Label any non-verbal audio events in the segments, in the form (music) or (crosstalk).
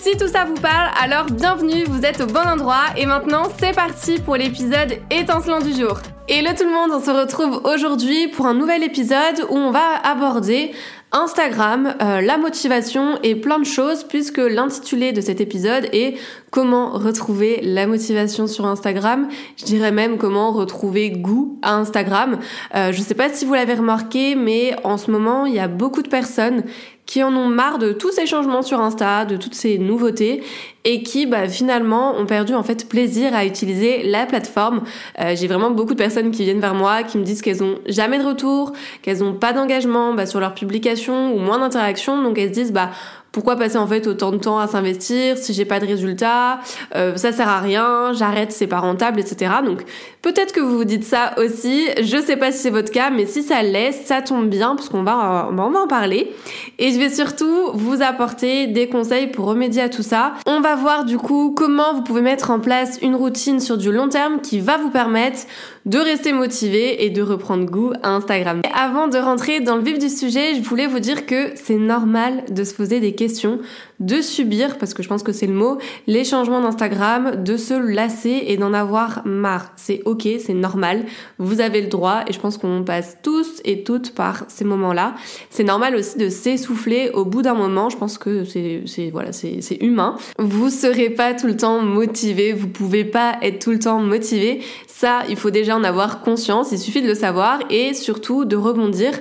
Si tout ça vous parle, alors bienvenue, vous êtes au bon endroit et maintenant c'est parti pour l'épisode étincelant du jour. Hello tout le monde, on se retrouve aujourd'hui pour un nouvel épisode où on va aborder Instagram, euh, la motivation et plein de choses puisque l'intitulé de cet épisode est comment retrouver la motivation sur Instagram. Je dirais même comment retrouver goût à Instagram. Euh, je sais pas si vous l'avez remarqué mais en ce moment il y a beaucoup de personnes qui en ont marre de tous ces changements sur Insta, de toutes ces nouveautés et qui bah, finalement ont perdu en fait plaisir à utiliser la plateforme. Euh, j'ai vraiment beaucoup de personnes qui viennent vers moi, qui me disent qu'elles ont jamais de retour, qu'elles ont pas d'engagement bah, sur leur publication ou moins d'interaction, donc elles se disent bah pourquoi passer en fait autant de temps à s'investir si j'ai pas de résultats euh, Ça sert à rien, j'arrête, c'est pas rentable, etc. Donc peut-être que vous vous dites ça aussi. Je sais pas si c'est votre cas, mais si ça l'est, ça tombe bien parce qu'on va, on va en parler. Et je vais surtout vous apporter des conseils pour remédier à tout ça. On va voir du coup comment vous pouvez mettre en place une routine sur du long terme qui va vous permettre de rester motivé et de reprendre goût à Instagram. Avant de rentrer dans le vif du sujet, je voulais vous dire que c'est normal de se poser des questions de subir, parce que je pense que c'est le mot, les changements d'Instagram, de se lasser et d'en avoir marre. C'est ok, c'est normal, vous avez le droit et je pense qu'on passe tous et toutes par ces moments-là. C'est normal aussi de s'essouffler au bout d'un moment, je pense que c'est, voilà, c'est humain. Vous serez pas tout le temps motivé, vous pouvez pas être tout le temps motivé. Ça, il faut déjà en avoir conscience, il suffit de le savoir et surtout de rebondir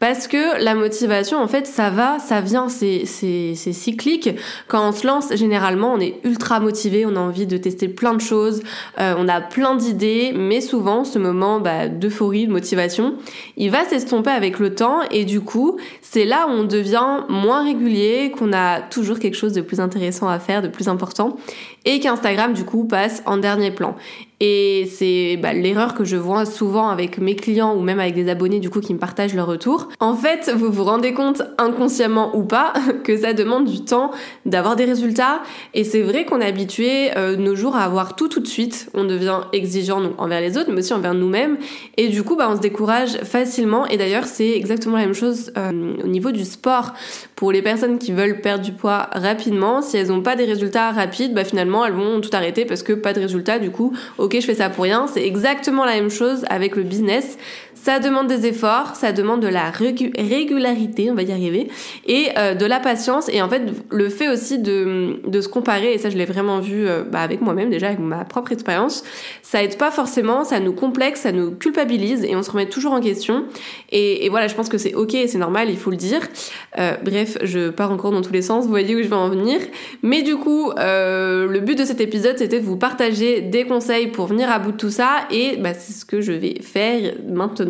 parce que la motivation, en fait, ça va, ça vient, c'est, c'est, cyclique. Quand on se lance, généralement, on est ultra motivé, on a envie de tester plein de choses, euh, on a plein d'idées, mais souvent, ce moment bah, d'euphorie, de motivation, il va s'estomper avec le temps et du coup, c'est là où on devient moins régulier, qu'on a toujours quelque chose de plus intéressant à faire, de plus important, et qu'Instagram, du coup, passe en dernier plan. Et c'est bah, l'erreur que je vois souvent avec mes clients ou même avec des abonnés du coup qui me partagent leur retour. En fait, vous vous rendez compte inconsciemment ou pas (laughs) que ça demande du temps d'avoir des résultats. Et c'est vrai qu'on est habitué euh, nos jours à avoir tout tout de suite. On devient exigeant envers les autres, mais aussi envers nous-mêmes. Et du coup, bah, on se décourage facilement. Et d'ailleurs, c'est exactement la même chose euh, au niveau du sport. Pour les personnes qui veulent perdre du poids rapidement, si elles n'ont pas des résultats rapides, bah, finalement, elles vont tout arrêter parce que pas de résultats. Du coup, ok, je fais ça pour rien. C'est exactement la même chose avec le business. Ça demande des efforts, ça demande de la régularité, on va y arriver, et euh, de la patience. Et en fait, le fait aussi de, se comparer, et ça je l'ai vraiment vu euh, bah, avec moi-même déjà, avec ma propre expérience, ça aide pas forcément, ça nous complexe, ça nous culpabilise, et on se remet toujours en question. Et, et voilà, je pense que c'est ok, c'est normal, il faut le dire. Euh, bref, je pars encore dans tous les sens, vous voyez où je vais en venir. Mais du coup, le but de cet épisode, c'était de vous partager des conseils pour venir à bout de tout ça, et bah, c'est ce que je vais faire maintenant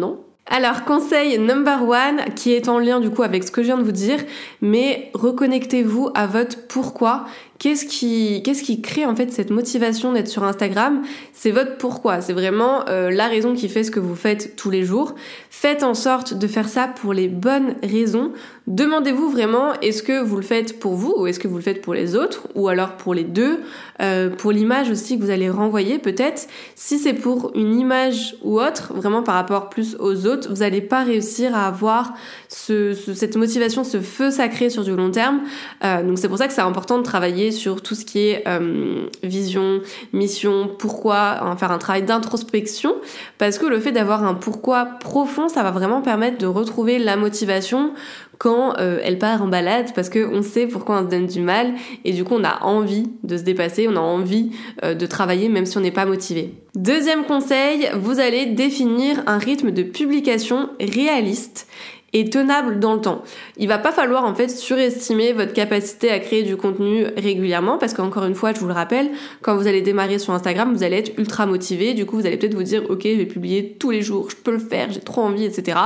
alors, conseil number one, qui est en lien du coup avec ce que je viens de vous dire, mais reconnectez-vous à votre pourquoi Qu'est-ce qui, qu'est-ce qui crée en fait cette motivation d'être sur Instagram? C'est votre pourquoi. C'est vraiment euh, la raison qui fait ce que vous faites tous les jours. Faites en sorte de faire ça pour les bonnes raisons. Demandez-vous vraiment est-ce que vous le faites pour vous ou est-ce que vous le faites pour les autres ou alors pour les deux? Euh, pour l'image aussi que vous allez renvoyer peut-être. Si c'est pour une image ou autre, vraiment par rapport plus aux autres, vous n'allez pas réussir à avoir ce, cette motivation, ce feu sacré sur du long terme. Euh, donc c'est pour ça que c'est important de travailler sur tout ce qui est euh, vision, mission, pourquoi, faire un travail d'introspection, parce que le fait d'avoir un pourquoi profond, ça va vraiment permettre de retrouver la motivation quand euh, elle part en balade, parce qu'on sait pourquoi on se donne du mal, et du coup on a envie de se dépasser, on a envie euh, de travailler même si on n'est pas motivé. Deuxième conseil, vous allez définir un rythme de publication réaliste et tenable dans le temps. Il va pas falloir en fait surestimer votre capacité à créer du contenu régulièrement parce qu'encore une fois, je vous le rappelle, quand vous allez démarrer sur Instagram, vous allez être ultra motivé, du coup vous allez peut-être vous dire ok, je vais publier tous les jours, je peux le faire, j'ai trop envie, etc.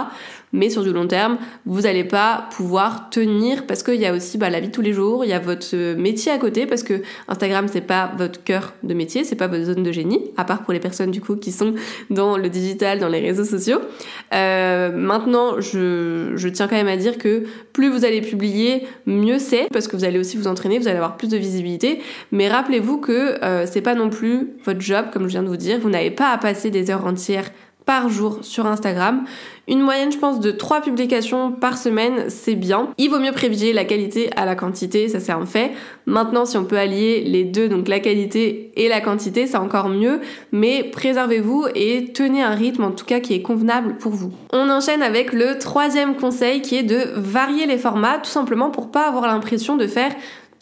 mais sur du long terme, vous n'allez pas pouvoir tenir parce qu'il y a aussi bah, la vie de tous les jours, il y a votre métier à côté parce que Instagram c'est pas votre cœur de métier, c'est pas votre zone de génie, à part pour les personnes du coup qui sont dans le digital, dans les réseaux sociaux. Euh, maintenant, je, je tiens quand même à dire que plus vous allez publier, mieux c'est parce que vous allez aussi vous entraîner, vous allez avoir plus de visibilité. Mais rappelez-vous que euh, c'est pas non plus votre job, comme je viens de vous dire. Vous n'avez pas à passer des heures entières par jour sur Instagram. Une moyenne, je pense, de 3 publications par semaine, c'est bien. Il vaut mieux privilégier la qualité à la quantité, ça c'est un fait. Maintenant, si on peut allier les deux, donc la qualité et la quantité, c'est encore mieux. Mais préservez-vous et tenez un rythme, en tout cas, qui est convenable pour vous. On enchaîne avec le troisième conseil qui est de varier les formats, tout simplement pour pas avoir l'impression de faire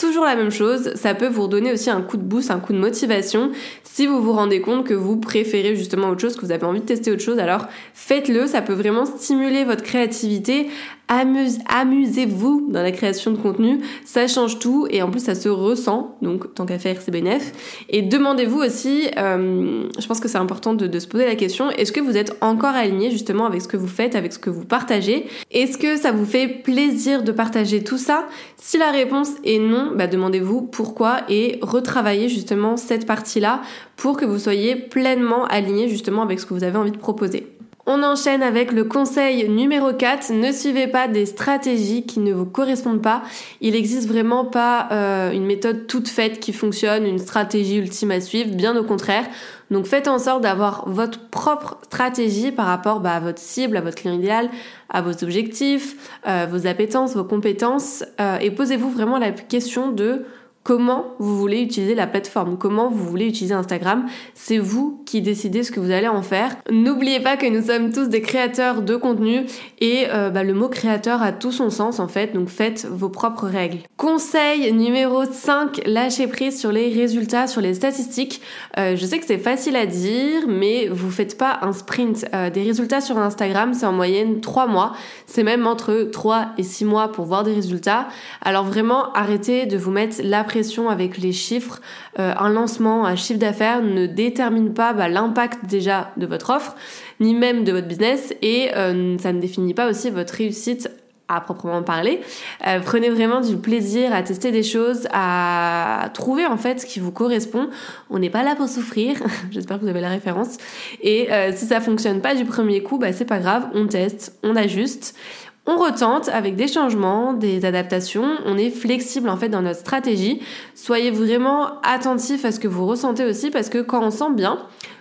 toujours la même chose, ça peut vous redonner aussi un coup de boost, un coup de motivation. Si vous vous rendez compte que vous préférez justement autre chose, que vous avez envie de tester autre chose, alors faites-le, ça peut vraiment stimuler votre créativité, Amuse, amusez-vous dans la création de contenu, ça change tout et en plus ça se ressent, donc tant qu'à faire c'est bénéf. Et demandez-vous aussi, euh, je pense que c'est important de, de, se poser la question, est-ce que vous êtes encore aligné justement avec ce que vous faites, avec ce que vous partagez? Est-ce que ça vous fait plaisir de partager tout ça? Si la réponse est non, bah demandez-vous pourquoi et retravaillez justement cette partie-là pour que vous soyez pleinement aligné justement avec ce que vous avez envie de proposer. On enchaîne avec le conseil numéro 4. Ne suivez pas des stratégies qui ne vous correspondent pas. Il n'existe vraiment pas euh, une méthode toute faite qui fonctionne, une stratégie ultime à suivre, bien au contraire. Donc faites en sorte d'avoir votre propre stratégie par rapport bah, à votre cible, à votre client idéal, à vos objectifs, euh, vos appétences, vos compétences. Euh, et posez-vous vraiment la question de comment vous voulez utiliser la plateforme, comment vous voulez utiliser Instagram? C'est vous qui décidez ce que vous allez en faire. N'oubliez pas que nous sommes tous des créateurs de contenu et euh, bah, le mot créateur a tout son sens en fait, donc faites vos propres règles. Conseil numéro 5, lâchez prise sur les résultats, sur les statistiques. Euh, je sais que c'est facile à dire, mais vous faites pas un sprint. Euh, des résultats sur Instagram, c'est en moyenne 3 mois. C'est même entre 3 et 6 mois pour voir des résultats. Alors vraiment, arrêtez de vous mettre la avec les chiffres. Euh, un lancement, un chiffre d'affaires ne détermine pas bah, l'impact déjà de votre offre, ni même de votre business, et euh, ça ne définit pas aussi votre réussite à proprement parler. Euh, prenez vraiment du plaisir à tester des choses, à trouver en fait ce qui vous correspond. On n'est pas là pour souffrir. (laughs) J'espère que vous avez la référence. Et si ça fonctionne pas du premier coup, bah c'est pas grave. On teste, on ajuste. On retente avec des changements, des adaptations, on est flexible en fait dans notre stratégie. Soyez vraiment attentif à ce que vous ressentez aussi parce que quand on sent bien,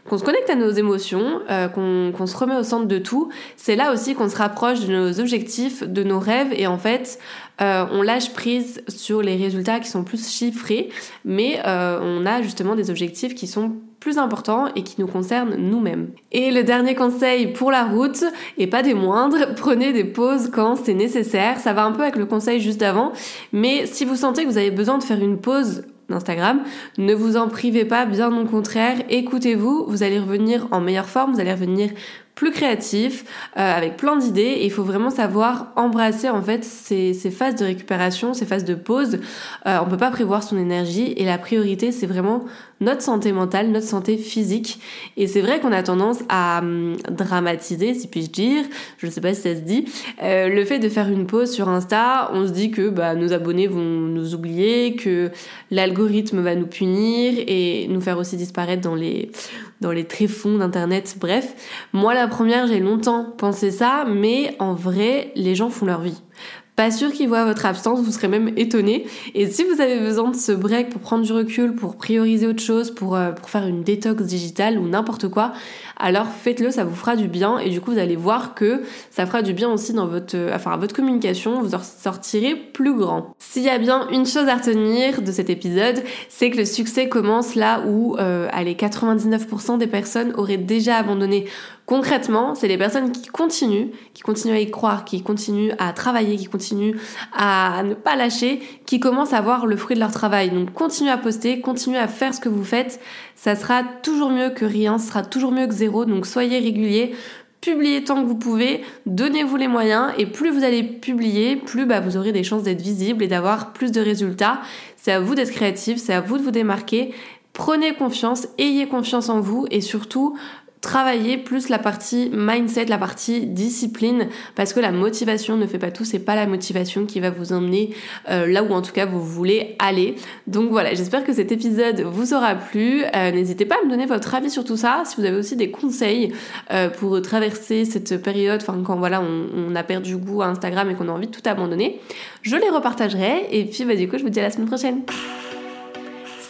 qu'on se connecte à nos émotions, euh, qu'on se remet au centre de tout, c'est là aussi qu'on se rapproche de nos objectifs, de nos rêves. Et en fait euh, on lâche prise sur les résultats qui sont plus chiffrés, mais euh, on a justement des objectifs qui sont plus importants et qui nous concernent nous-mêmes. Et le dernier conseil pour la route, et pas des moindres, (laughs) prenez des pauses quand c'est nécessaire. Ça va un peu avec le conseil juste d'avant, mais si vous sentez que vous avez besoin de faire une pause Instagram. Ne vous en privez pas, bien au contraire, écoutez-vous, vous allez revenir en meilleure forme, vous allez revenir plus créatif, euh, avec plein d'idées. Et il faut vraiment savoir embrasser en fait ces, ces phases de récupération, ces phases de pause. Euh, on peut pas prévoir son énergie et la priorité c'est vraiment notre santé mentale, notre santé physique. Et c'est vrai qu'on a tendance à hum, dramatiser, si puis-je dire, je ne sais pas si ça se dit, euh, le fait de faire une pause sur Insta, on se dit que bah, nos abonnés vont nous oublier, que l'algorithme va nous punir et nous faire aussi disparaître dans les dans les tréfonds d'internet. Bref, moi la première, j'ai longtemps pensé ça, mais en vrai, les gens font leur vie. Pas sûr qu'ils voient votre absence, vous serez même étonné. Et si vous avez besoin de ce break pour prendre du recul, pour prioriser autre chose, pour, euh, pour faire une détox digitale ou n'importe quoi, alors faites-le, ça vous fera du bien et du coup vous allez voir que ça fera du bien aussi dans votre, euh, enfin, votre communication, vous en sortirez plus grand. S'il y a bien une chose à retenir de cet épisode, c'est que le succès commence là où euh, allez, 99% des personnes auraient déjà abandonné Concrètement, c'est les personnes qui continuent, qui continuent à y croire, qui continuent à travailler, qui continuent à ne pas lâcher, qui commencent à voir le fruit de leur travail. Donc continuez à poster, continuez à faire ce que vous faites. Ça sera toujours mieux que rien, ce sera toujours mieux que zéro. Donc soyez réguliers, publiez tant que vous pouvez, donnez-vous les moyens et plus vous allez publier, plus bah, vous aurez des chances d'être visible et d'avoir plus de résultats. C'est à vous d'être créatif, c'est à vous de vous démarquer. Prenez confiance, ayez confiance en vous et surtout travailler plus la partie mindset, la partie discipline, parce que la motivation ne fait pas tout, c'est pas la motivation qui va vous emmener euh, là où en tout cas vous voulez aller. Donc voilà, j'espère que cet épisode vous aura plu. Euh, n'hésitez pas à me donner votre avis sur tout ça, si vous avez aussi des conseils euh, pour traverser cette période, enfin quand voilà on, on, a perdu goût à Instagram et qu'on a envie de tout abandonner, je les repartagerai et puis bah du coup je vous dis à la semaine prochaine.